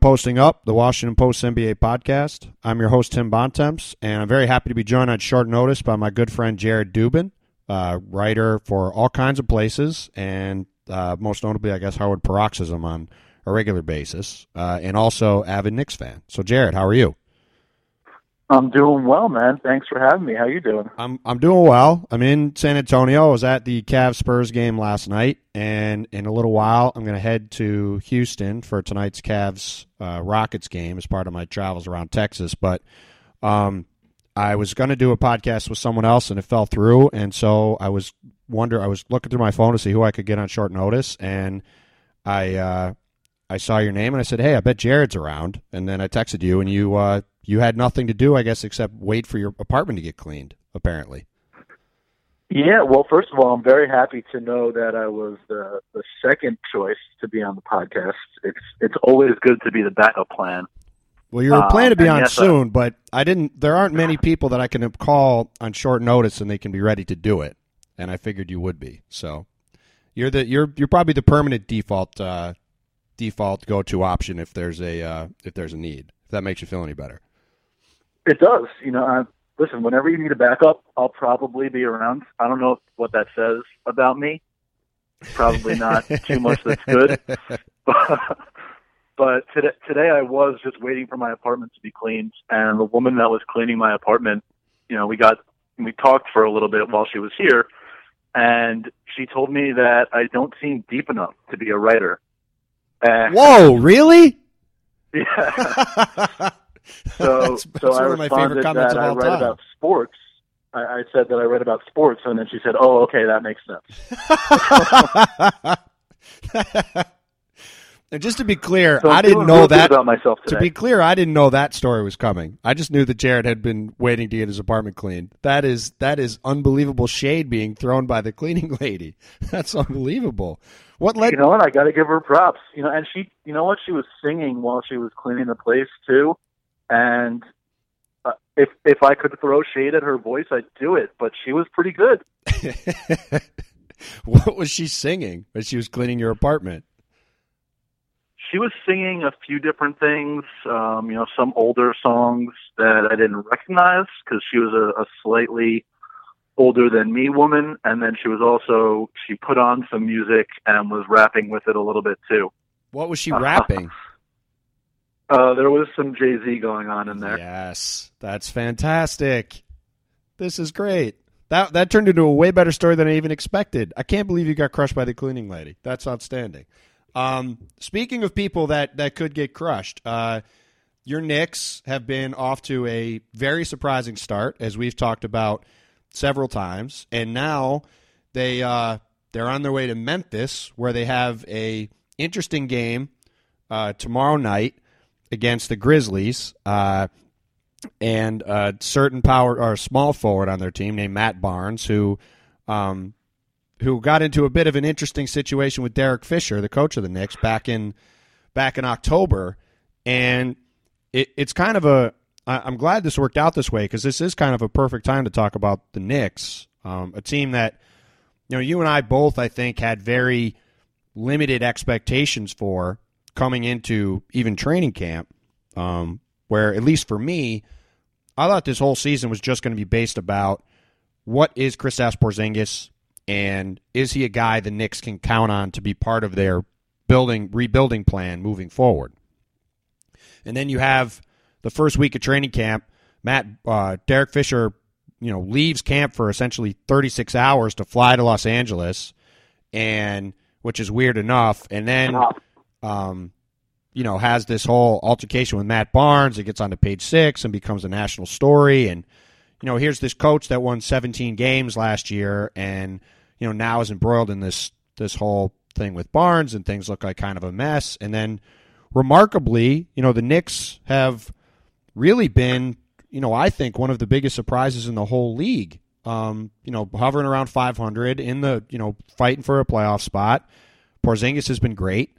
Posting Up, the Washington Post NBA podcast. I'm your host, Tim Bontemps, and I'm very happy to be joined on short notice by my good friend Jared Dubin, uh, writer for all kinds of places, and uh, most notably, I guess, Hardwood Paroxysm on a regular basis, uh, and also avid Knicks fan. So, Jared, how are you? I'm doing well, man. Thanks for having me. How you doing? I'm I'm doing well. I'm in San Antonio. I was at the Cavs Spurs game last night, and in a little while, I'm going to head to Houston for tonight's Cavs uh, Rockets game as part of my travels around Texas. But um, I was going to do a podcast with someone else, and it fell through. And so I was wonder I was looking through my phone to see who I could get on short notice, and I uh, I saw your name, and I said, "Hey, I bet Jared's around." And then I texted you, and you uh, you had nothing to do, I guess, except wait for your apartment to get cleaned. Apparently. Yeah. Well, first of all, I'm very happy to know that I was the the second choice to be on the podcast. It's it's always good to be the backup plan. Well, you were planning to be Um, on yes, soon, but I didn't. There aren't many people that I can call on short notice, and they can be ready to do it. And I figured you would be. So you're the you're you're probably the permanent default uh, default go to option if there's a uh, if there's a need. If that makes you feel any better. It does. You know, I, listen. Whenever you need a backup, I'll probably be around. I don't know what that says about me. Probably not too much that's good. but today, today I was just waiting for my apartment to be cleaned, and the woman that was cleaning my apartment, you know, we got we talked for a little bit while she was here, and she told me that I don't seem deep enough to be a writer. And, Whoa! Really? Yeah. So, that's, that's so I one of my favorite responded comments that I write time. about sports. I, I said that I read about sports, and then she said, "Oh, okay, that makes sense." and just to be clear, So I'm didn't know that. about myself To be clear, I didn't know that story was coming. I just knew that Jared had been waiting to get his apartment cleaned. That is that is unbelievable shade being thrown by the cleaning lady. That's unbelievable. What led you know what? I got to give her props. You know, and she, you know what? She was singing while she was cleaning the place too, and uh, if if I could throw shade at her voice, I'd do it. But she was pretty good. what was she singing when she was cleaning your apartment? She was singing a few different things. Um, you know, some older songs that I didn't recognize because she was a, a slightly older than me woman, and then she was also she put on some music and was rapping with it a little bit too. What was she rapping? Uh, there was some Jay Z going on in there. Yes, that's fantastic. This is great. That that turned into a way better story than I even expected. I can't believe you got crushed by the cleaning lady. That's outstanding. Um, speaking of people that that could get crushed, uh, your Knicks have been off to a very surprising start, as we've talked about several times, and now they uh, they're on their way to Memphis, where they have a interesting game uh, tomorrow night against the Grizzlies. Uh, and a certain power or small forward on their team named Matt Barnes, who um, who got into a bit of an interesting situation with Derek Fisher, the coach of the Knicks, back in back in October, and it, it's kind of a. I'm glad this worked out this way because this is kind of a perfect time to talk about the Knicks, um, a team that you know you and I both I think had very limited expectations for coming into even training camp. Um, where at least for me, I thought this whole season was just going to be based about what is Kristaps Porzingis and is he a guy the Knicks can count on to be part of their building rebuilding plan moving forward. And then you have the first week of training camp. Matt uh, Derek Fisher, you know, leaves camp for essentially 36 hours to fly to Los Angeles, and which is weird enough. And then um, you know, has this whole altercation with Matt Barnes. It gets onto page six and becomes a national story. And, you know, here's this coach that won 17 games last year and, you know, now is embroiled in this, this whole thing with Barnes and things look like kind of a mess. And then remarkably, you know, the Knicks have really been, you know, I think one of the biggest surprises in the whole league. Um, you know, hovering around 500 in the, you know, fighting for a playoff spot. Porzingis has been great.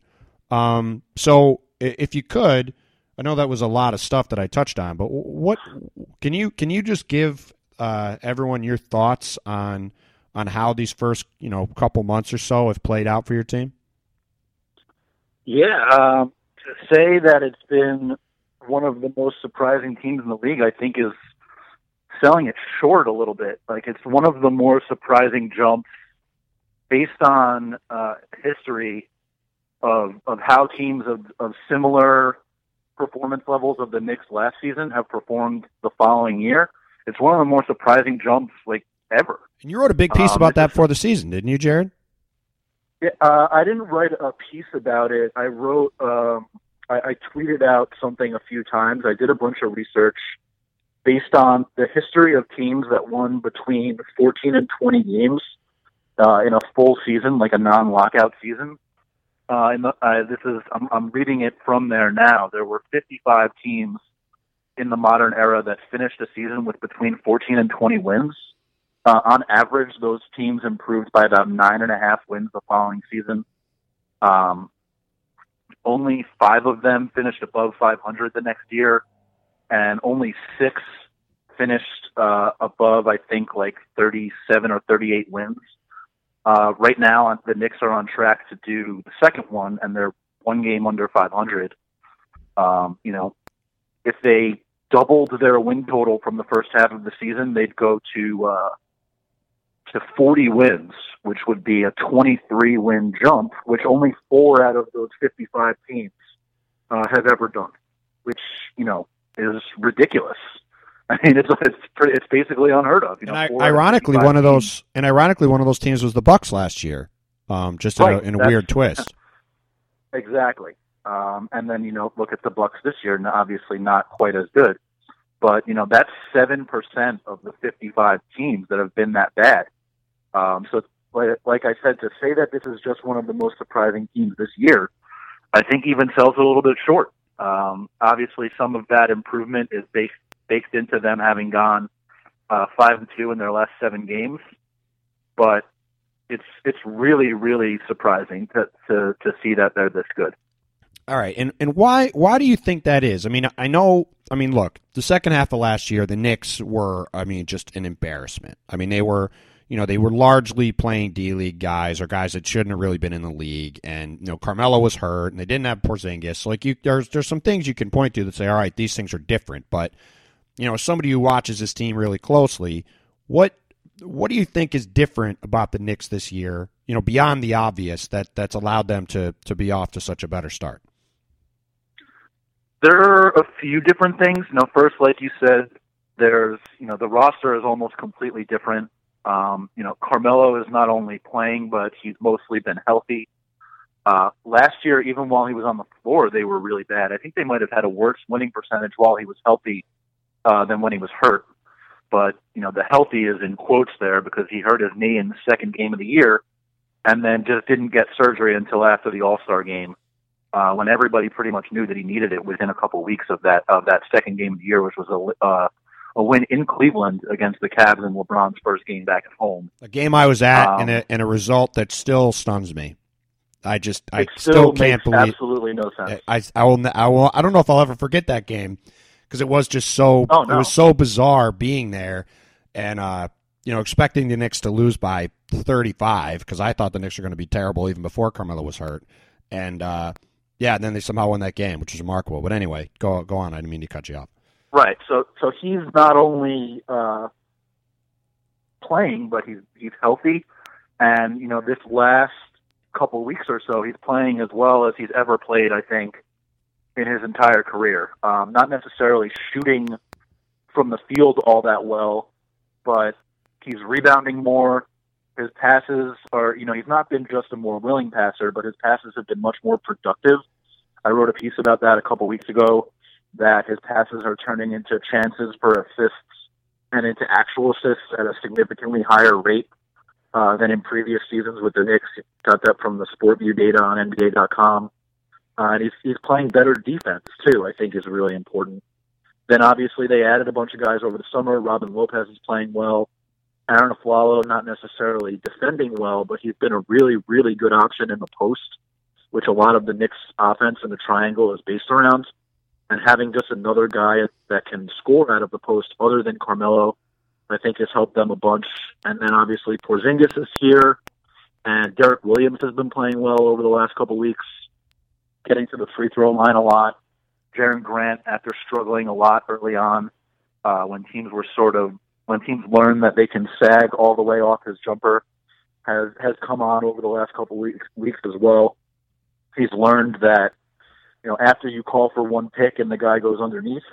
Um, so if you could, I know that was a lot of stuff that I touched on, but what can you can you just give uh, everyone your thoughts on on how these first you know couple months or so have played out for your team? Yeah, um, to say that it's been one of the most surprising teams in the league, I think, is selling it short a little bit. Like it's one of the more surprising jumps based on uh, history of of how teams of, of similar performance levels of the Knicks last season have performed the following year. It's one of the more surprising jumps like ever. And you wrote a big piece Um, about that for the season, didn't you, Jared? Yeah, uh, I didn't write a piece about it. I wrote, um, I, I tweeted out something a few times. I did a bunch of research based on the history of teams that won between 14 and 20 games uh, in a full season, like a non-lockout season. Uh, and the, uh, this is, I'm, I'm reading it from there now. There were 55 teams in the modern era that finished a season with between 14 and 20 wins. Uh, on average, those teams improved by about nine and a half wins the following season. Um, only five of them finished above 500 the next year, and only six finished uh, above, I think, like 37 or 38 wins. Uh, right now, the Knicks are on track to do the second one, and they're one game under 500. Um, you know, if they doubled their win total from the first half of the season, they'd go to uh, to 40 wins, which would be a 23 win jump, which only four out of those 55 teams uh, have ever done, which you know is ridiculous. I mean, it's it's pretty, it's basically unheard of. You know, And I, four out of ironically, one of teams. those, and ironically, one of those teams was the Bucks last year, um, just in a, in a weird twist. Exactly. Um, and then you know, look at the Bucks this year. and Obviously, not quite as good, but you know that's seven percent of the fifty-five teams that have been that bad. Um, so, like, I said, to say that this is just one of the most surprising teams this year, I think even sells a little bit short. Um, obviously, some of that improvement is baked baked into them having gone uh, five and two in their last seven games, but it's it's really really surprising to to to see that they're this good. All right, and and why why do you think that is? I mean, I know. I mean, look, the second half of last year, the Knicks were, I mean, just an embarrassment. I mean, they were, you know, they were largely playing D League guys or guys that shouldn't have really been in the league, and you know, Carmelo was hurt, and they didn't have Porzingis. So, like, you there's there's some things you can point to that say, all right, these things are different. But you know, as somebody who watches this team really closely, what what do you think is different about the Knicks this year? You know, beyond the obvious that that's allowed them to to be off to such a better start. There are a few different things. You know, first, like you said, there's you know the roster is almost completely different. Um, you know, Carmelo is not only playing, but he's mostly been healthy. Uh, last year, even while he was on the floor, they were really bad. I think they might have had a worse winning percentage while he was healthy uh, than when he was hurt. But you know, the healthy is in quotes there because he hurt his knee in the second game of the year, and then just didn't get surgery until after the All Star game uh, when everybody pretty much knew that he needed it within a couple weeks of that of that second game of the year, which was a uh, a win in Cleveland against the Cavs in LeBron's first game back at home. A game I was at Um, and, a, and a result that still stuns me. I just I still, still, can't makes believe absolutely no sense. I, I I will I will I don't know if I'll ever forget that game because it was just so Oh, it was so bizarre being there and uh you know expecting the Knicks to lose by 35 because I thought the Knicks were going to be terrible even before Carmelo was hurt and uh yeah and then they somehow won that game which is remarkable but anyway go go on I didn't mean to cut you off Right. So so he's not only uh, playing, but he's he's healthy, and you know this last couple weeks or so, he's playing as well as he's ever played. I think in his entire career. Um, not necessarily shooting from the field all that well, but he's rebounding more. His passes are, you know, he's not been just a more willing passer, but his passes have been much more productive. I wrote a piece about that a couple weeks ago that his passes are turning into chances for assists and into actual assists at a significantly higher rate uh, than in previous seasons with the Knicks. Got that from the SportVU data on NBA.com. Uh, and he's, he's playing better defense, too, I think is really important. Then obviously they added a bunch of guys over the summer. Robin Lopez is playing well. Arron Afflalo not necessarily defending well, but he's been a really, really good option in the post, which a lot of the Knicks offense in the triangle is based around and having just another guy that can score out of the post other than Carmelo, I think has helped them a bunch. And then obviously Porzingis is here, and Derrick Williams has been playing well over the last couple weeks. getting to the free throw line a lot. Jerian Grant, after struggling a lot early on, uh, when teams were sort of when teams learned that they can sag all the way off his jumper, has has come on over the last couple weeks weeks as well. He's learned that you know after you call for one pick and the guy goes underneath,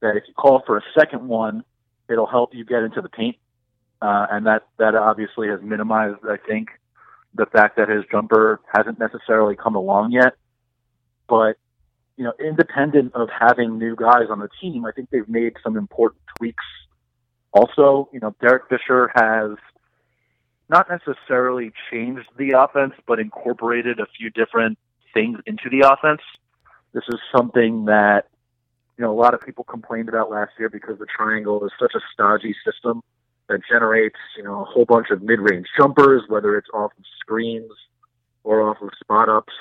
that if you call for a second one, it'll help you get into the paint, uh, and that that obviously has minimized, I think, the fact that his jumper hasn't necessarily come along yet. But you know, independent of having new guys on the team, I think they've made some important tweaks. Also, you know, Derek Fisher has not necessarily changed the offense, but incorporated a few different things into the offense. This is something that you know a lot of people complained about last year because the triangle is such a stodgy system that generates you know a whole bunch of mid-range jumpers, whether it's off of screens or off of spot ups.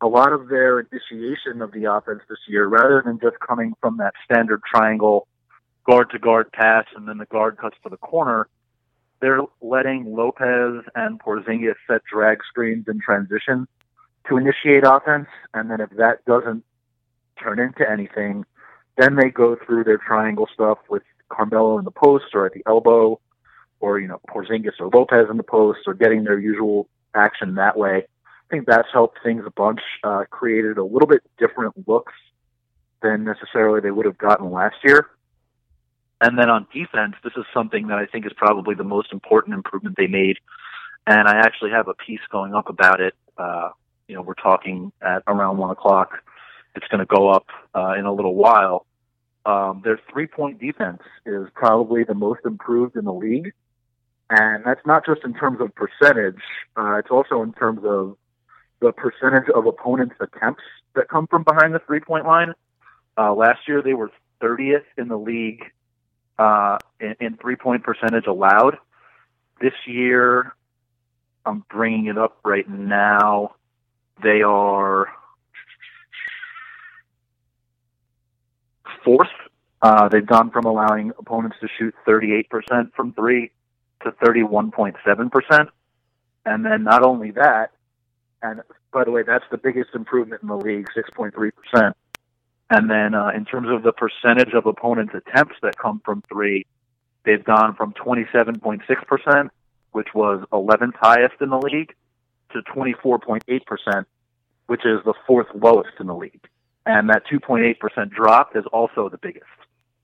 A lot of their initiation of the offense this year, rather than just coming from that standard triangle guard to guard pass and then the guard cuts to the corner, they're letting Lopez and Porzingis set drag screens in transition to initiate offense, and then if that doesn't turn into anything, then they go through their triangle stuff with Carmelo in the post or at the elbow, or you know Porzingis or Lopez in the post, or getting their usual action that way. I think that's helped things a bunch. Uh, created a little bit different looks than necessarily they would have gotten last year. And then on defense, this is something that I think is probably the most important improvement they made. And I actually have a piece going up about it. Uh, you know, we're talking at around one o'clock. It's going to go up uh, in a little while. Um, their three-point defense is probably the most improved in the league, and that's not just in terms of percentage. Uh, it's also in terms of the percentage of opponents' attempts that come from behind the three-point line. Uh, last year, they were 30th in the league uh, in, in three point percentage allowed. This year, I'm bringing it up right now. They are fourth. Uh, they've gone from allowing opponents to shoot 38% from three to 31.7%. And then not only that, and by the way, that's the biggest improvement in the league, 6.3%. And then uh, in terms of the percentage of opponents' attempts that come from three, they've gone from 27.6%, which was 11th highest in the league, to 24.8%, which is the fourth lowest in the league. And that 2.8% drop is also the biggest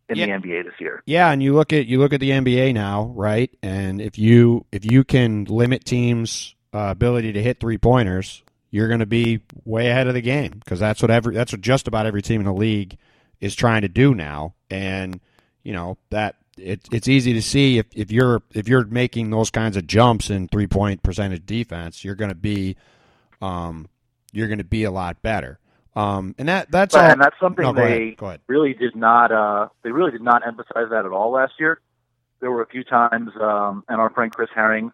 in yeah. the NBA this year. Yeah, and you look at you look at the NBA now, right? And if you if you can limit teams' uh, ability to hit three pointers, you're going to be way ahead of the game because that's what every that's what just about every team in the league is trying to do now. And you know that it, it's easy to see if, if you're if you're making those kinds of jumps in three point percentage defense, you're going to be um, you're going to be a lot better. Um, and that that's all, and that's something no, they ahead. Ahead. really did not uh, they really did not emphasize that at all last year. There were a few times, um, and our friend Chris Herring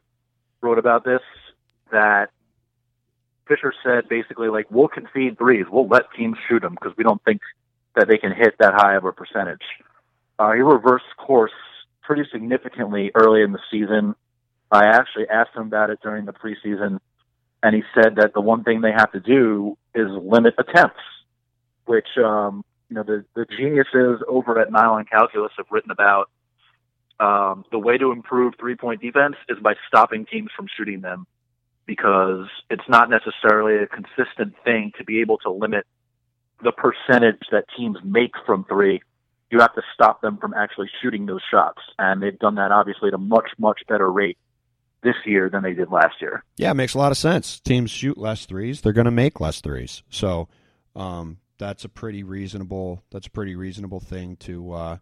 wrote about this that Fisher said basically like we'll concede threes, we'll let teams shoot them because we don't think that they can hit that high of a percentage. Uh, he reversed course pretty significantly early in the season. I actually asked him about it during the preseason, and he said that the one thing they have to do is limit attempts, which um, you know the the geniuses over at Nylon Calculus have written about. Um, the way to improve three point defense is by stopping teams from shooting them because it's not necessarily a consistent thing to be able to limit the percentage that teams make from three. You have to stop them from actually shooting those shots. And they've done that obviously at a much, much better rate this year than they did last year. Yeah, it makes a lot of sense. Teams shoot less threes, they're going to make less threes. So um, that's a pretty reasonable that's a pretty reasonable thing to uh,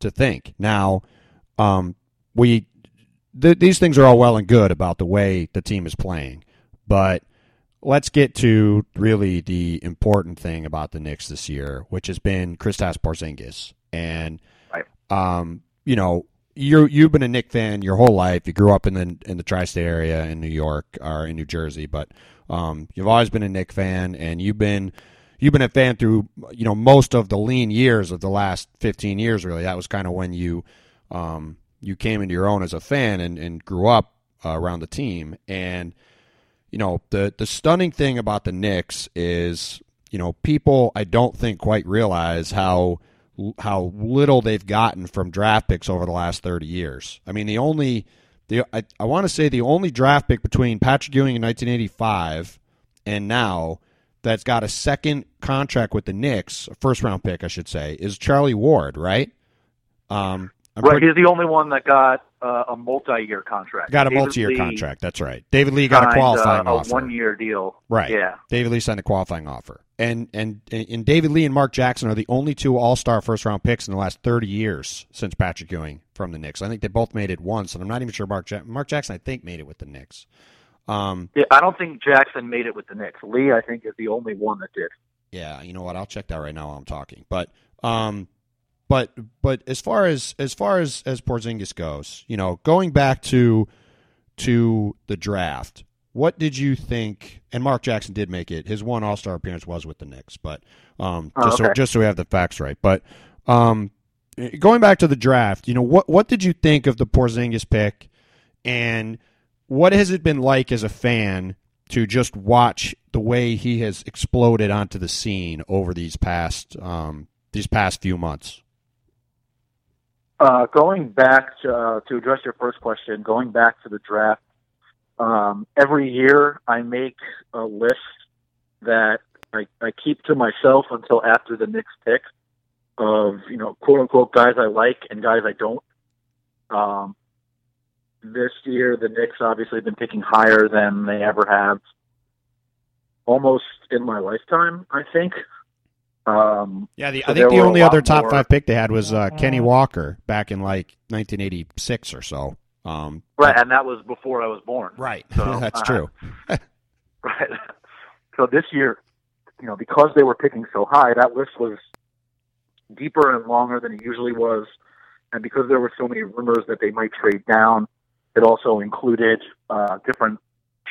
to think. Now, um, we th- these things are all well and good about the way the team is playing, but let's get to really the important thing about the Knicks this year, which has been Kristaps Porzingis. And, right. um, you know, you you've been a Knick fan your whole life. You grew up in the in the tri-state area in New York or in New Jersey, but um, you've always been a Knick fan, and you've been you've been a fan through you know most of the lean years of the last 15 years. Really, that was kind of when you um, you came into your own as a fan and, and grew up uh, around the team. And you know the the stunning thing about the Knicks is you know, people I don't think quite realize how how little they've gotten from draft picks over the last 30 years. I mean, the only the I, I want to say the only draft pick between Patrick Ewing in 1985 and now that's got a second contract with the Knicks, a first round pick, I should say, is Charlie Ward, right? Um, I'm right, pretty, he's the only one that got uh, a multi-year contract. Got a multi-year contract. That's right. David Lee got a qualifying uh, a offer. one-year deal. Right. Yeah. David Lee signed a qualifying offer, and and and David Lee and Mark Jackson are the only two All-Star first-round picks in the last 30 years since Patrick Ewing from the Knicks. I think they both made it once, and I'm not even sure Mark ja- Mark Jackson. I think made it with the Knicks. Um, yeah, I don't think Jackson made it with the Knicks. Lee, I think, is the only one that did. Yeah, you know what? I'll check that right now while I'm talking. But um, but but as far as as far as as Porzingis goes, you know, going back to to the draft, what did you think? And Mark Jackson did make it. His one All Star appearance was with the Knicks, but um, oh, just okay. so just so we have the facts right. But um, going back to the draft, you know, what what did you think of the Porzingis pick, and what has it been like as a fan to just watch the way he has exploded onto the scene over these past um, these past few months? Uh, going back to, uh, to address your first question, going back to the draft, um, every year I make a list that I, I keep to myself until after the Knicks pick of you know quote unquote guys I like and guys I don't. Um, this year, the Knicks obviously have been picking higher than they ever have, almost in my lifetime. I think. Um, yeah, the, so I think the only other top more... five pick they had was uh, Kenny Walker back in like 1986 or so. Um, right, and that was before I was born. Right, so, that's uh, true. right. So this year, you know, because they were picking so high, that list was deeper and longer than it usually was, and because there were so many rumors that they might trade down, it also included uh, different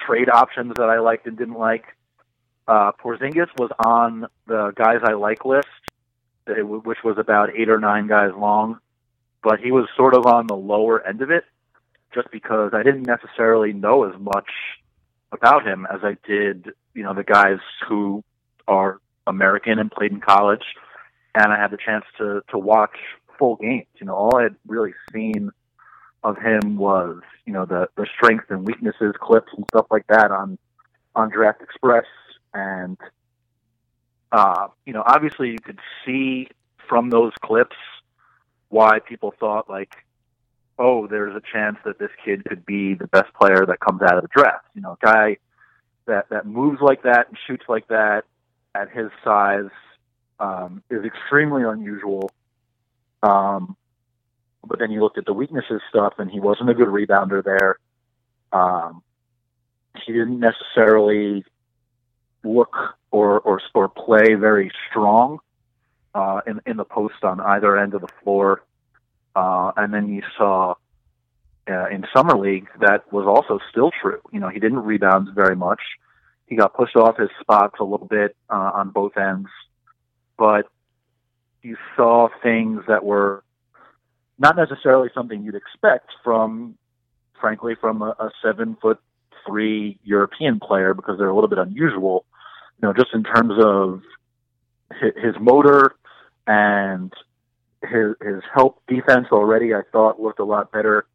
trade options that I liked and didn't like. Uh, Porzingis was on the guys I like list, which was about eight or nine guys long, but he was sort of on the lower end of it, just because I didn't necessarily know as much about him as I did, you know, the guys who are American and played in college, and I had the chance to to watch full games. You know, all I had really seen of him was, you know, the the strengths and weaknesses clips and stuff like that on on Draft Express and uh, you know, obviously you could see from those clips why people thought like, oh, there's a chance that this kid could be the best player that comes out of the draft. You know, a guy that that moves like that and shoots like that at his size um, is extremely unusual. Um, but then you looked at the weaknesses stuff, and he wasn't a good rebounder there. Um, he didn't necessarily look or or, or play very strong uh, in in the post on either end of the floor. Uh, and then you saw uh, in summer league that was also still true. You know, he didn't rebound very much. He got pushed off his spots a little bit uh, on both ends, but you saw things that were not necessarily something you'd expect from, frankly, from a, a seven foot three European player because they're a little bit unusual know, just in terms of his motor and his his help defense already, I thought looked a lot better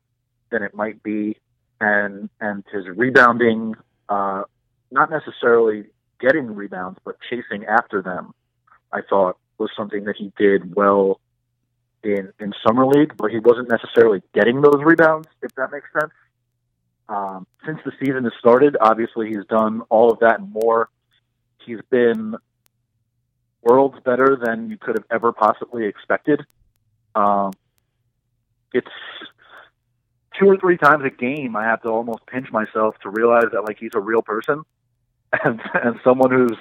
than it might be, and and his rebounding, uh, not necessarily getting rebounds, but chasing after them, I thought was something that he did well in in summer league, but he wasn't necessarily getting those rebounds, if that makes sense. Um, since the season has started, obviously he's done all of that and more He's been worlds better than you could have ever possibly expected. Um, it's two or three times a game I have to almost pinch myself to realize that like he's a real person and and someone who's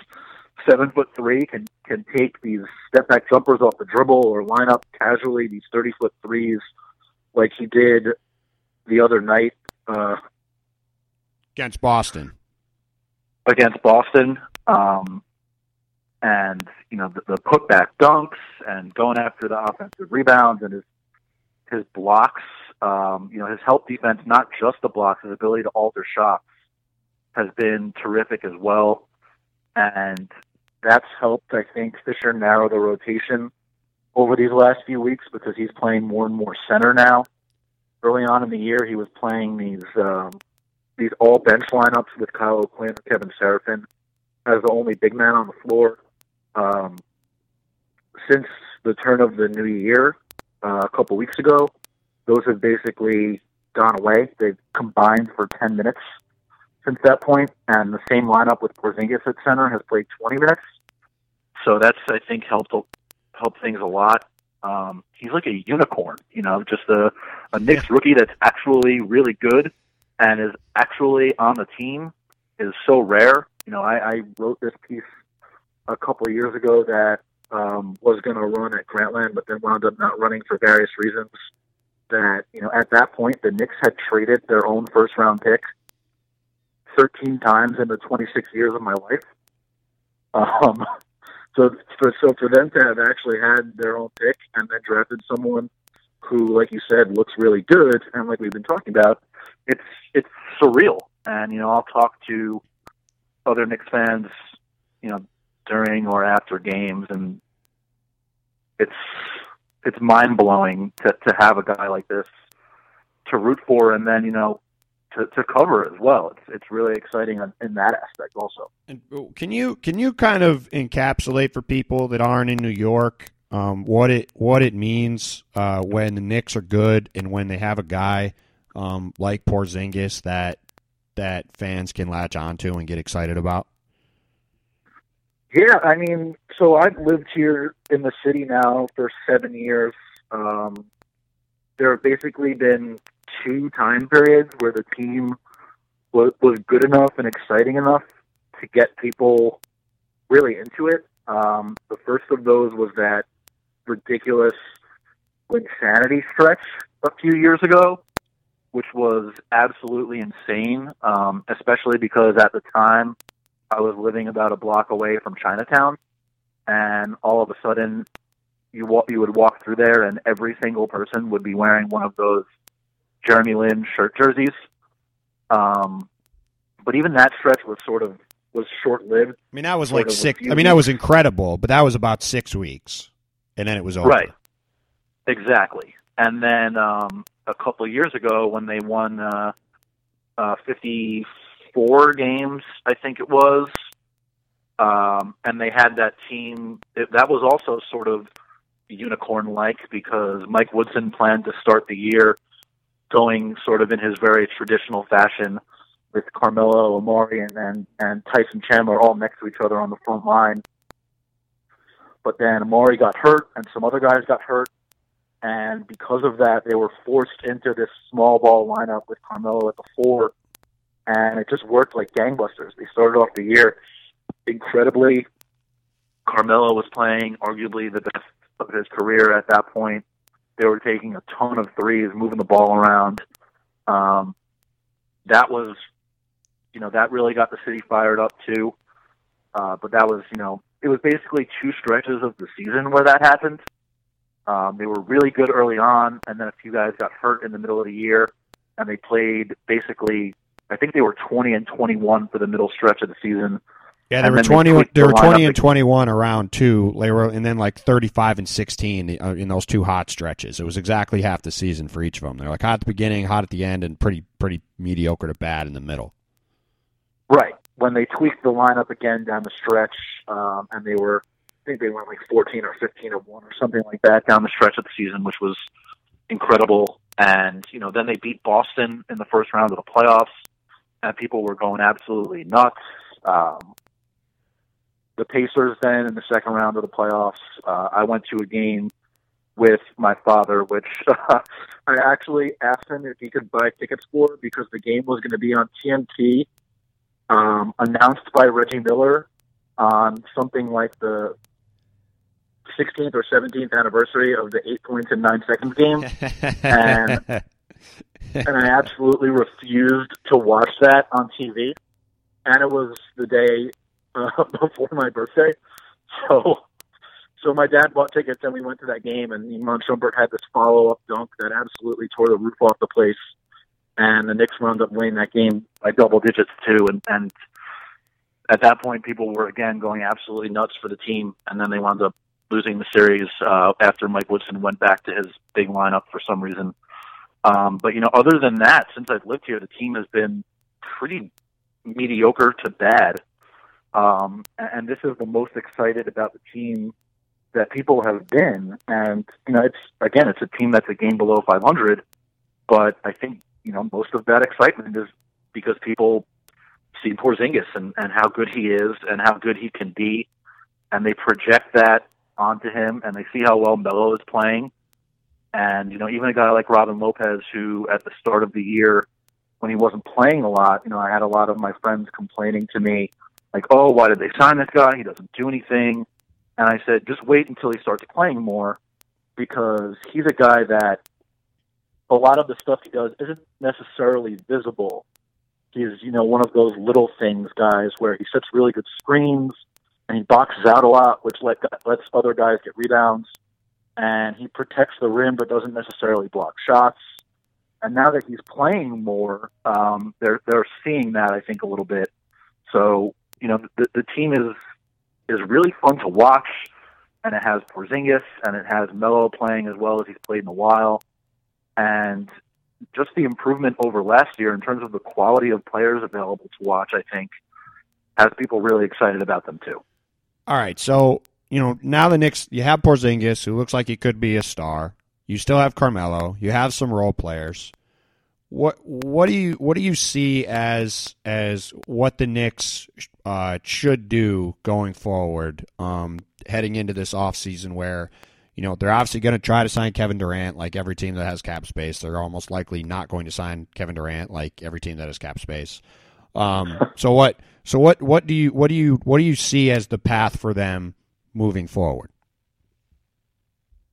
seven foot three can can take these step back jumpers off the dribble or line up casually these thirty foot threes like he did the other night uh, against Boston. Against Boston, um, and you know the, the putback dunks and going after the offensive rebounds and his his blocks. Um, you know his help defense, not just the blocks, his ability to alter shots has been terrific as well. And that's helped, I think, Fisher narrow the rotation over these last few weeks because he's playing more and more center now. Early on in the year, he was playing these um, these all bench lineups with Kyle O'Quinn, Kevin Seraphin as the only big man on the floor. Um, since the turn of the new year, uh, a couple weeks ago, those have basically gone away. They've combined for 10 minutes since that point, and the same lineup with Porzingis at center has played 20 minutes. So that's, I think, helped helped things a lot. Um, he's like a unicorn, you know, just a, a Knicks rookie that's actually really good and is actually on the team is so rare. You know, I, I wrote this piece a couple of years ago that um, was going to run at Grantland, but then wound up not running for various reasons. That you know, at that point, the Knicks had traded their own first round pick 13 times in the 26 years of my life. Um, so, for, so for them to have actually had their own pick and then drafted someone who, like you said, looks really good, and like we've been talking about, it's it's surreal. And you know, I'll talk to other Knicks fans, you know, during or after games, and it's it's mind blowing to to have a guy like this to root for, and then you know to, to cover as well. It's it's really exciting in that aspect also. And oh, can you can you kind of encapsulate for people that aren't in New York um, what it what it means uh, when the Knicks are good and when they have a guy um, like Porzingis that that fans can latch onto and get excited about? Yeah, I mean, so I've lived here in the city now for seven years. Um, there have basically been two time periods where the team was, was good enough and exciting enough to get people really into it. Um, the first of those was that ridiculous Linsanity stretch a few years ago, which was absolutely insane, um, especially because at the time I was living about a block away from Chinatown, and all of a sudden you walk, you would walk through there, and every single person would be wearing one of those Jeremy Lin shirt jerseys. Um, but even that stretch was sort of was short lived. I mean, that was like six. I mean, that was incredible, but that was about six weeks, and then it was over. Right. Exactly. And then um, a couple of years ago, when they won uh, uh, 54 games, I think it was, um, and they had that team. It, that was also sort of unicorn-like because Mike Woodson planned to start the year going sort of in his very traditional fashion with Carmelo, Amar'e, and, and, and Tyson Chandler all next to each other on the front line. But then Amar'e got hurt, and some other guys got hurt, and because of that, they were forced into this small ball lineup with Carmelo at the four, and it just worked like gangbusters. They started off the year incredibly. Carmelo was playing arguably the best of his career at that point. They were taking a ton of threes, moving the ball around. Um, that was, you know, that really got the city fired up too. Uh, but that was, you know, it was basically two stretches of the season where that happened. Um, they were really good early on, and then a few guys got hurt in the middle of the year, and they played basically. I think they were twenty and twenty-one for the middle stretch of the season. Yeah, they were twenty. They, they were twenty and twenty-one around two. They were, and then like thirty-five and sixteen uh, in those two hot stretches. It was exactly half the season for each of them. They're like hot at the beginning, hot at the end, and pretty pretty mediocre to bad in the middle. Right when they tweaked the lineup again down the stretch, um, and they were, think they went like fourteen or fifteen or one or something like that down the stretch of the season, which was incredible. And you know, then they beat Boston in the first round of the playoffs, and people were going absolutely nuts. Um, the Pacers then in the second round of the playoffs. Uh, I went to a game with my father, which uh, I actually asked him if he could buy tickets for because the game was going to be on TNT, um, announced by Reggie Miller on something like the 16th or 17th anniversary of the eight points in nine seconds game, and and I absolutely refused to watch that on TV. And it was the day uh, before my birthday. So, so my dad bought tickets and we went to that game. And Iman Shumpert had this follow up dunk that absolutely tore the roof off the place. And the Knicks wound up winning that game by double digits too. And and at that point, people were again going absolutely nuts for the team, and then they wound up losing the series uh, after Mike Woodson went back to his big lineup for some reason. Um, but you know, other than that, since I've lived here, the team has been pretty mediocre to bad. Um, and this is the most excited about the team that people have been. And you know, it's again, it's a team that's a game below 500. But I think you know most of that excitement is because people see Porzingis and, and how good he is and how good he can be, and they project that onto him, and they see how well Melo is playing. And you know, even a guy like Robin Lopez, who at the start of the year, when he wasn't playing a lot, you know, I had a lot of my friends complaining to me, like, "Oh, why did they sign this guy? He doesn't do anything." And I said, just wait until he starts playing more, because he's a guy that a lot of the stuff he does isn't necessarily visible. He's, you know, one of those little things guys where he sets really good screens and he boxes out a lot, which let, lets other guys get rebounds. And he protects the rim, but doesn't necessarily block shots. And now that he's playing more, um, they're they're seeing that I think a little bit. So you know the the team is is really fun to watch, and it has Porzingis and it has Melo playing as well as he's played in a while, and just the improvement over last year in terms of the quality of players available to watch. I think has people really excited about them too. All right, so you know now the Knicks, you have Porzingis, who looks like he could be a star. You still have Carmelo. You have some role players. What what do you what do you see as as what the Knicks uh, should do going forward, um, heading into this offseason where you know they're obviously going to try to sign Kevin Durant like every team that has cap space. They're almost likely not going to sign Kevin Durant like every team that has cap space. Um, so what so what what do you what do you what do you see as the path for them moving forward?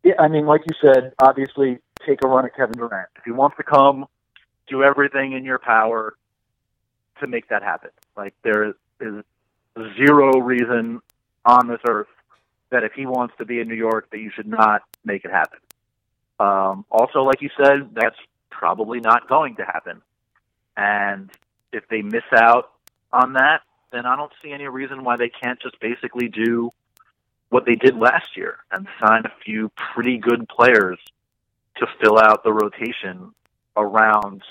Yeah, I mean, like you said, obviously take a run at Kevin Durant. If he wants to come, do everything in your power to make that happen. Like there is zero reason on this earth that if he wants to be in New York, that you should not make it happen. Um, also, like you said, that's probably not going to happen. And if they miss out on that, then I don't see any reason why they can't just basically do what they did last year and sign a few pretty good players to fill out the rotation around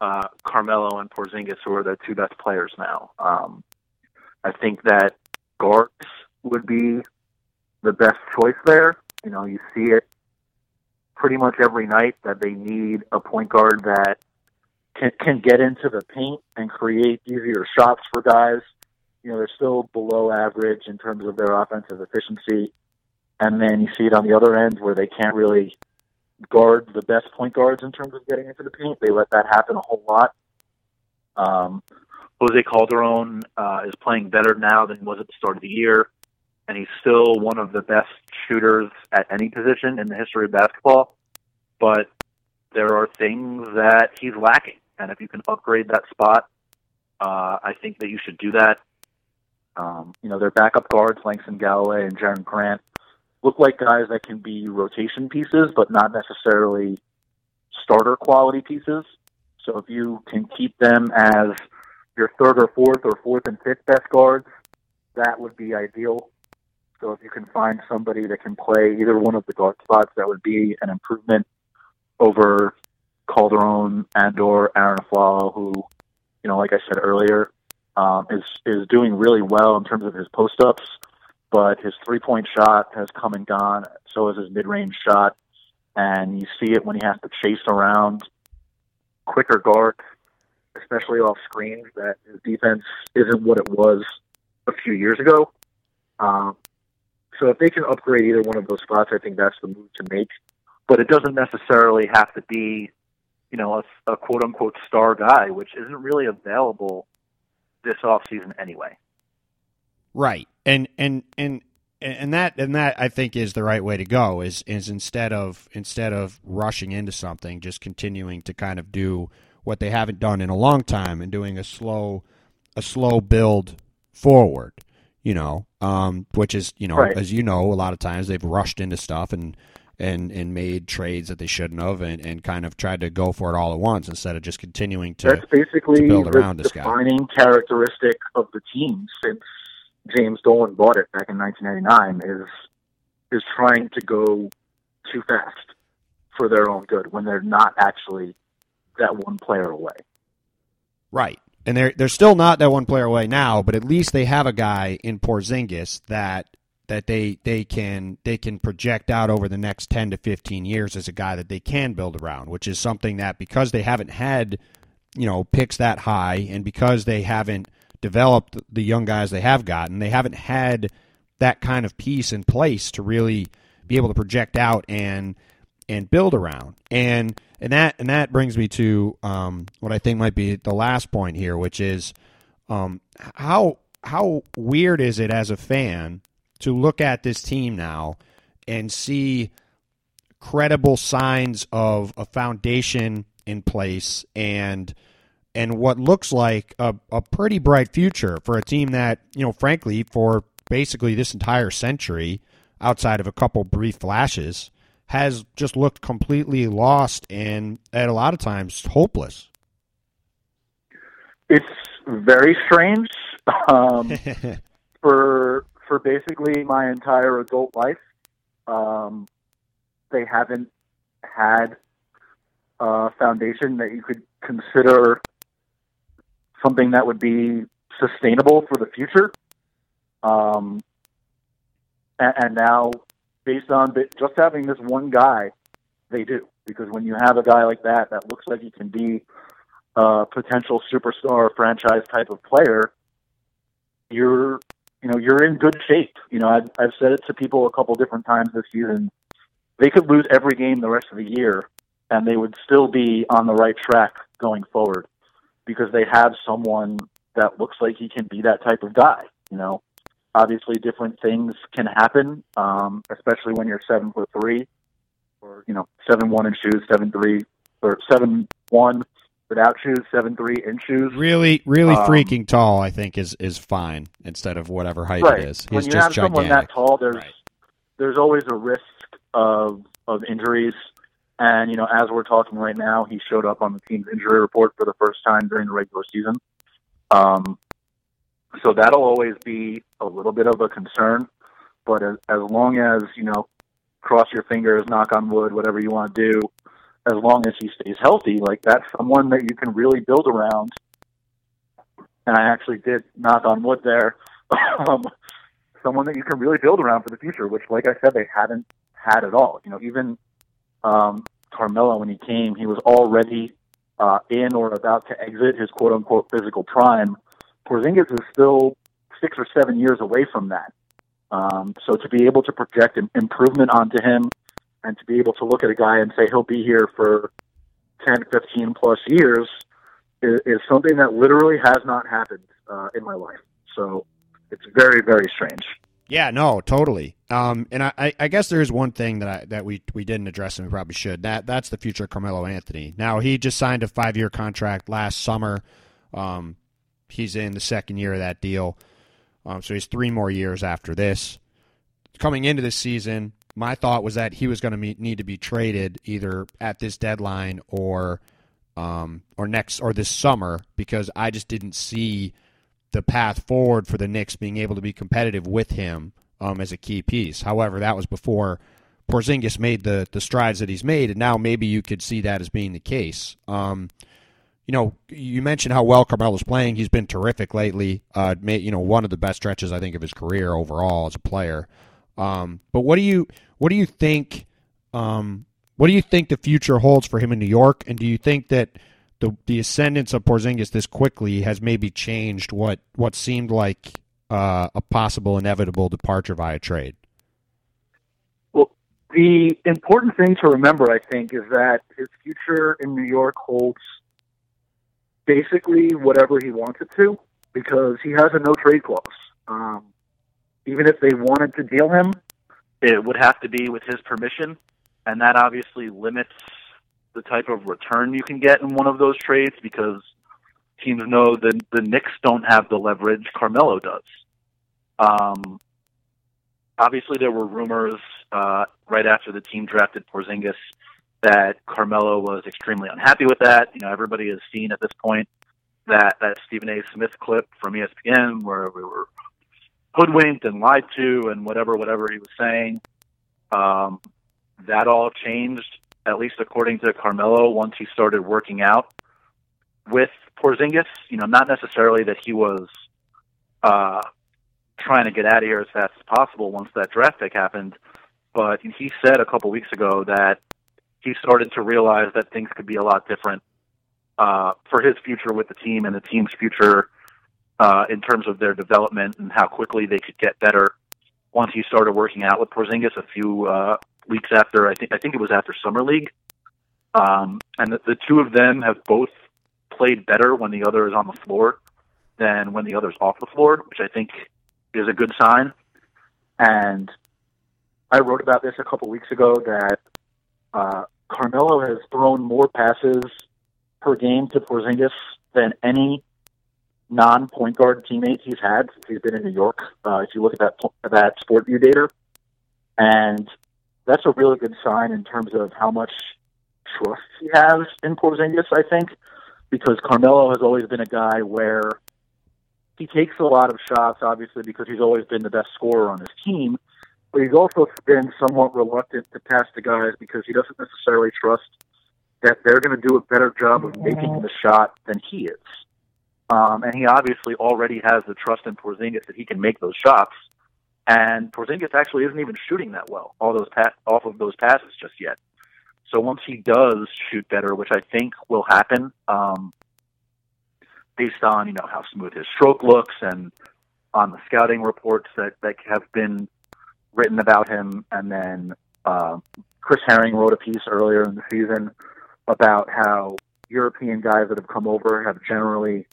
uh, Carmelo and Porzingis, who are the two best players now. Um, I think that guards would be the best choice there. You know, you see it pretty much every night that they need a point guard that can, can get into the paint and create easier shots for guys you know, they're still below average in terms of their offensive efficiency. And then you see it on the other end where they can't really guard the best point guards in terms of getting into the paint. They let that happen a whole lot. Um, Jose Calderon uh, is playing better now than he was at the start of the year, and he's still one of the best shooters at any position in the history of basketball. But there are things that he's lacking, and if you can upgrade that spot, uh, I think that you should do that. Um, you know, their backup guards, Langston Galloway and Jerian Grant, look like guys that can be rotation pieces, but not necessarily starter quality pieces. So if you can keep them as your third or fourth or fourth and fifth best guards, that would be ideal. So if you can find somebody that can play either one of the guard spots, that would be an improvement over Calderon and or Arron Afflalo, who, you know, like I said earlier, um, is is doing really well in terms of his post ups, but his three point shot has come and gone. So has his mid range shot, and you see it when he has to chase around quicker guard, especially off screens. That his defense isn't what it was a few years ago. Um, so if they can upgrade either one of those spots, I think that's the move to make. But it doesn't necessarily have to be, you know, a, a quote unquote star guy, which isn't really available this offseason anyway. Right. And and and and that and that I think is the right way to go is is instead of instead of rushing into something just continuing to kind of do what they haven't done in a long time and doing a slow a slow build forward you know um, which is you know right. as you know a lot of times they've rushed into stuff and and and made trades that they shouldn't have and, and kind of tried to go for it all at once instead of just continuing to That's basically to build the around this guy. defining characteristic of the team since James Dolan bought it back in 1999 is is trying to go too fast for their own good when they're not actually that one player away. Right. And they're they're still not that one player away now, but at least they have a guy in Porzingis that that they they can they can project out over the next 10 to 15 years as a guy that they can build around, which is something that because they haven't had, you know, picks that high and because they haven't developed the young guys they have gotten, they haven't had that kind of piece in place to really be able to project out and and build around. And and that and that brings me to um, what I think might be the last point here, which is um, how how weird is it as a fan to look at this team now and see credible signs of a foundation in place and and what looks like a, a pretty bright future for a team that you know frankly for basically this entire century outside of a couple brief flashes has just looked completely lost and at a lot of times hopeless. It's very strange. Um, for for basically my entire adult life, um, they haven't had a foundation that you could consider something that would be sustainable for the future. Um, and, and now based on just having this one guy, they do. Because when you have a guy like that, that looks like he can be a potential superstar franchise type of player, you're, you know, you're in good shape. You know, I've, I've said it to people a couple different times this season. They could lose every game the rest of the year, and they would still be on the right track going forward because they have someone that looks like he can be that type of guy. You know, obviously different things can happen, um, especially when you're seven foot three, or you know seven one in shoes, seven three, or seven one without shoes, seven three in shoes. Really, really Um, freaking tall, I think is is fine instead of whatever height right. it is. When He's you just have someone gigantic. that tall, there's Right. there's always a risk of of injuries. And you know, as we're talking right now, he showed up on the team's injury report for the first time during the regular season. Um, so that'll always be a little bit of a concern. But as, as long as you know, cross your fingers, knock on wood, whatever you want to do, as long as he stays healthy, like that's someone that you can really build around. And I actually did knock on wood there. um, someone that you can really build around for the future, which, like I said, they haven't had at all. You know, even um, Carmelo, when he came, he was already uh, in or about to exit his quote unquote physical prime. Porzingis is still six or seven years away from that. Um, so to be able to project an improvement onto him and to be able to look at a guy and say he'll be here for 10, 15 plus years is, is something that literally has not happened uh, in my life. So it's very, very strange. Yeah, no, totally. Um, and I- I, guess there is one thing that I, that we we didn't address and we probably should. That that's the future of Carmelo Anthony. Now he just signed a five year contract last summer. Um, he's in the second year of that deal, um, so he's three more years after this. Coming into this season, my thought was that he was going to need to be traded either at this deadline or um, or next or this summer because I just didn't see the path forward for the Knicks being able to be competitive with him um, as a key piece. However, that was before Porzingis made the the strides that he's made, and now maybe you could see that as being the case. Um, you know, you mentioned how well Carmelo's playing. He's been terrific lately. Uh, made, you know, one of the best stretches I think of his career overall as a player. Um, but what do you what do you think? Um, what do you think the future holds for him in New York? And do you think that the the ascendance of Porzingis this quickly has maybe changed what what seemed like uh, a possible inevitable departure via trade? Well, the important thing to remember, I think, is that his future in New York holds basically whatever he wants it to because he has a no trade clause. Um, even if they wanted to deal him, it would have to be with his permission, and that obviously limits the type of return you can get in one of those trades because teams know that the Knicks don't have the leverage Carmelo does. Um, obviously there were rumors uh, right after the team drafted Porzingis that Carmelo was extremely unhappy with that. You know, everybody has seen at this point that that Stephen A. Smith clip from ESPN where we were hoodwinked and lied to and whatever whatever he was saying. Um, that all changed, at least according to Carmelo, once he started working out with Porzingis. You know, not necessarily that he was uh, trying to get out of here as fast as possible once that draft pick happened, but he said a couple weeks ago that he started to realize that things could be a lot different uh, for his future with the team and the team's future uh, in terms of their development and how quickly they could get better once he started working out with Porzingis a few uh, weeks after I think I think it was after summer league, um, and the, the two of them have both played better when the other is on the floor than when the other's off the floor, which I think is a good sign. And I wrote about this a couple weeks ago that uh, Carmelo has thrown more passes per game to Porzingis than any non-point guard teammates he's had since he's been in New York. Uh, if you look at that that SportVU data, and that's a really good sign in terms of how much trust he has in Porzingis. I think because Carmelo has always been a guy where he takes a lot of shots, obviously because he's always been the best scorer on his team. But he's also been somewhat reluctant to pass to guys because he doesn't necessarily trust that they're going to do a better job of making the shot than he is. Um, and he obviously already has the trust in Porzingis that he can make those shots. And Porzingis actually isn't even shooting that well, all those pa- off of those passes just yet. So once he does shoot better, which I think will happen, um, based on you know how smooth his stroke looks and on the scouting reports that that have been written about him, and then uh, Chris Herring wrote a piece earlier in the season about how European guys that have come over have generally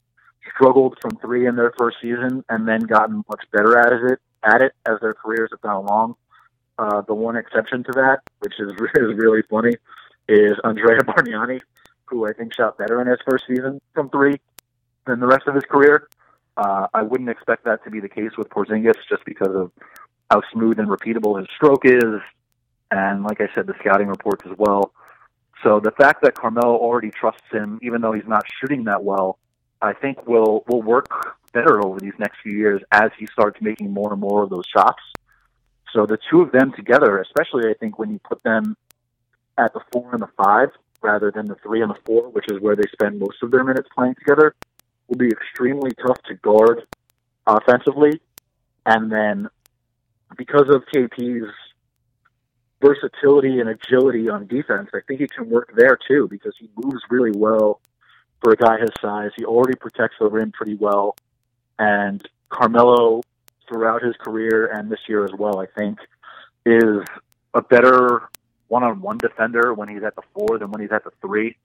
struggled from three in their first season and then gotten much better at it at it as their careers have gone along. Uh, the one exception to that, which is, is really funny, is Andrea Bargnani, who I think shot better in his first season from three than the rest of his career. Uh, I wouldn't expect that to be the case with Porzingis just because of how smooth and repeatable his stroke is, and like I said, the scouting reports as well. So the fact that Carmelo already trusts him, even though he's not shooting that well, I think will will work better over these next few years as he starts making more and more of those shots. So the two of them together, especially I think when you put them at the four and the five rather than the three and the four, which is where they spend most of their minutes playing together, will be extremely tough to guard offensively. And then because of KP's versatility and agility on defense, I think he can work there too because he moves really well for a guy his size. He already protects the rim pretty well. And Carmelo, throughout his career and this year as well, I think, is a better one-on-one defender when he's at the four than when he's at the three.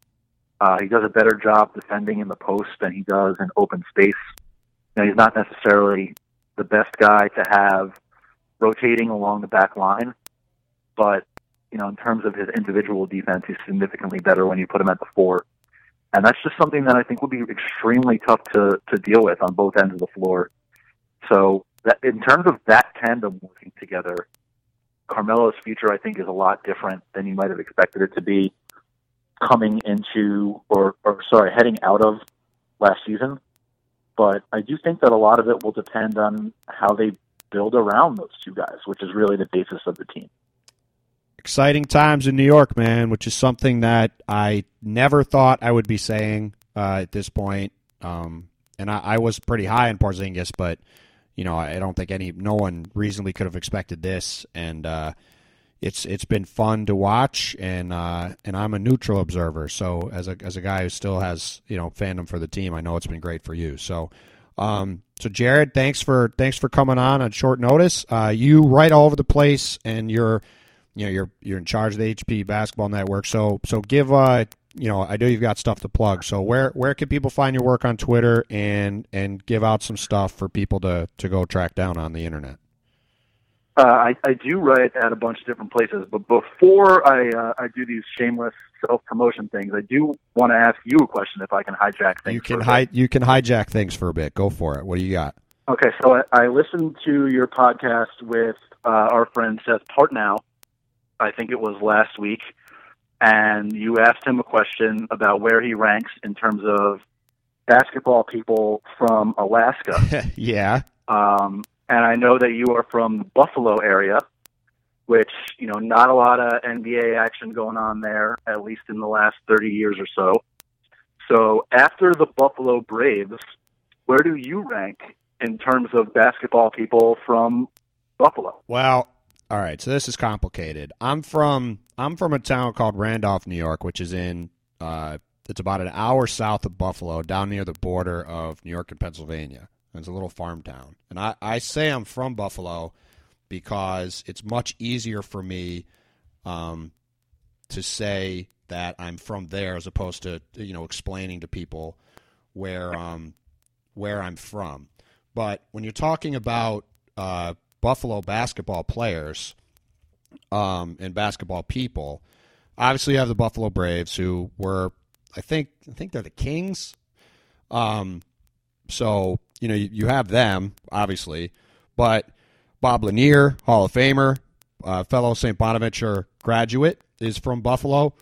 Uh, he does a better job defending in the post than he does in open space. Know, he's not necessarily the best guy to have rotating along the back line, but you know, in terms of his individual defense, he's significantly better when you put him at the four. And that's just something that I think will be extremely tough to, to deal with on both ends of the floor. So that in terms of that tandem working together, Carmelo's future I think is a lot different than you might have expected it to be coming into or, or sorry, heading out of last season. But I do think that a lot of it will depend on how they build around those two guys, which is really the basis of the team. Exciting times in New York, man, which is something that I never thought I would be saying uh, at this point. Um, and I, I, was pretty high in Porzingis, but you know I don't think any no one reasonably could have expected this. And uh, it's it's been fun to watch, and uh, and I'm a neutral observer. So as a as a guy who still has you know fandom for the team, I know it's been great for you. So. Um, so Jared, thanks for thanks for coming on on short notice. Uh, you write all over the place, and you're you know you're you're in charge of the HP Basketball Network. So so give uh you know I know you've got stuff to plug. So where where can people find your work on Twitter and and give out some stuff for people to to go track down on the internet? Uh, I, I do write at a bunch of different places, but before I uh, I do these shameless self promotion things, I do want to ask you a question if I can hijack things. You can hi- you can hijack things for a bit. Go for it. What do you got? Okay, so I, I listened to your podcast with uh, our friend Seth Partnow. I think it was last week, and you asked him a question about where he ranks in terms of basketball people from Alaska. yeah. Um, and I know that you are from the Buffalo area, which you know not a lot of NBA action going on there, at least in the last thirty years or so. So after the Buffalo Braves, where do you rank in terms of basketball people from Buffalo? Well, all right. So this is complicated. I'm from I'm from a town called Randolph, New York, which is in uh, it's about an hour south of Buffalo, down near the border of New York and Pennsylvania. It's a little farm town, and I, I say I'm from Buffalo because it's much easier for me um, to say that I'm from there as opposed to you know explaining to people where um, where I'm from. But when you're talking about uh, Buffalo basketball players um, and basketball people, obviously you have the Buffalo Braves, who were, I think, I think they're the Kings. Um, so you know you, you have them obviously, but Bob Lanier, Hall of Famer, uh, fellow St. Bonaventure graduate, is from Buffalo.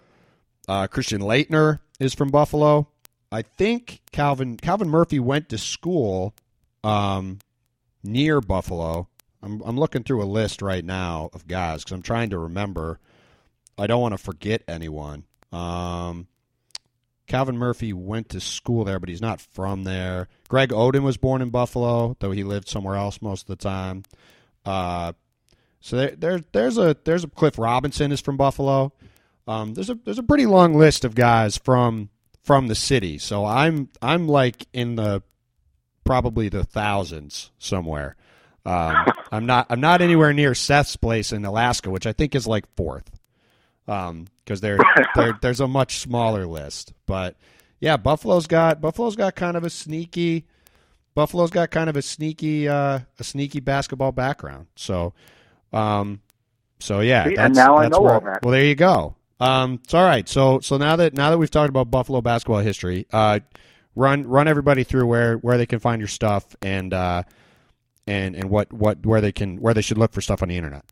Uh, Christian Laettner is from Buffalo. I think Calvin Calvin Murphy went to school um, near Buffalo. I'm I'm looking through a list right now of guys because I'm trying to remember. I don't want to forget anyone. Um, Calvin Murphy went to school there, but he's not from there. Greg Oden was born in Buffalo, though he lived somewhere else most of the time. Uh, so there, there, there's a there's a Cliff Robinson is from Buffalo. Um, there's a there's a pretty long list of guys from from the city. So I'm I'm like in the probably the thousands somewhere. Um, I'm not I'm not anywhere near Seth's place in Alaska, which I think is like fourth. Um, because there there's a much smaller list. But yeah, Buffalo's got Buffalo's got kind of a sneaky Buffalo's got kind of a sneaky uh, a sneaky basketball background. So um, so yeah, See, that's, and now I know where, all that. Well, there you go. Um, it's all right. So so now that now that we've talked about Buffalo basketball history, uh, run run everybody through where where they can find your stuff and uh, and and what what where they can where they should look for stuff on the internet.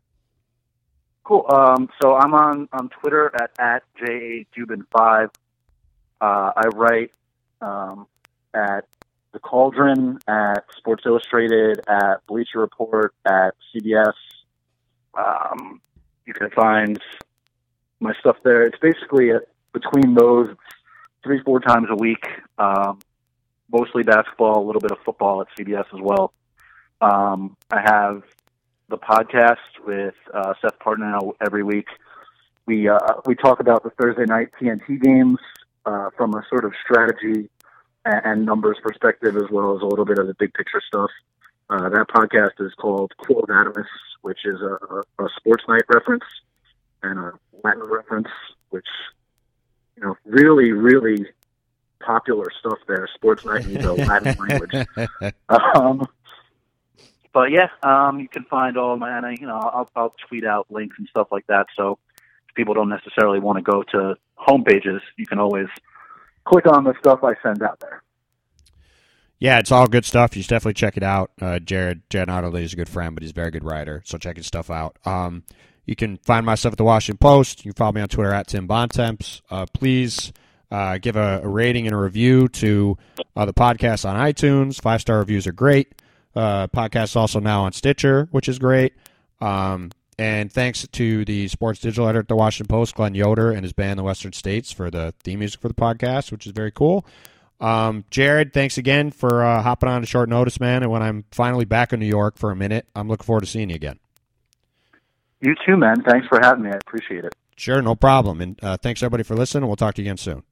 Cool. Um, so I'm on, on Twitter at, at JADubin5. Uh, I write um, at The Cauldron, at Sports Illustrated, at Bleacher Report, at CBS. Um, you can find my stuff there. It's basically a, between those three, four times a week, um, mostly basketball, a little bit of football at CBS as well. Um, I have the podcast with uh, Seth Partnow every week. We uh, we talk about the Thursday night TNT games uh, from a sort of strategy and, and numbers perspective, as well as a little bit of the big picture stuff. Uh, that podcast is called Quo Vadimus, which is a, a, sports night reference and a Latin reference, which you know really really popular stuff there. Sports night needs a Latin language. Um, but yeah, um, you can find all my, you know, I'll, I'll tweet out links and stuff like that. So if people don't necessarily want to go to home pages, you can always click on the stuff I send out there. Yeah, it's all good stuff. You should definitely check it out. Uh, Jared Jared is a good friend, but he's a very good writer, so check his stuff out. Um, you can find my stuff at the Washington Post. You can follow me on Twitter at Tim Bontemps. Uh, please uh, give a, a, rating and a review to uh, the podcast on iTunes. Five star reviews are great. Uh, podcast also now on Stitcher, which is great. Um, and thanks to the sports digital editor at the Washington Post, Glenn Yoder, and his band, the Western States, for the theme music for the podcast, which is very cool. Um, Jared, thanks again for uh, hopping on a short notice, man. And when I'm finally back in New York for a minute, I'm looking forward to seeing you again. You too, man. Thanks for having me. I appreciate it. Sure, no problem. And uh, thanks everybody for listening. We'll talk to you again soon.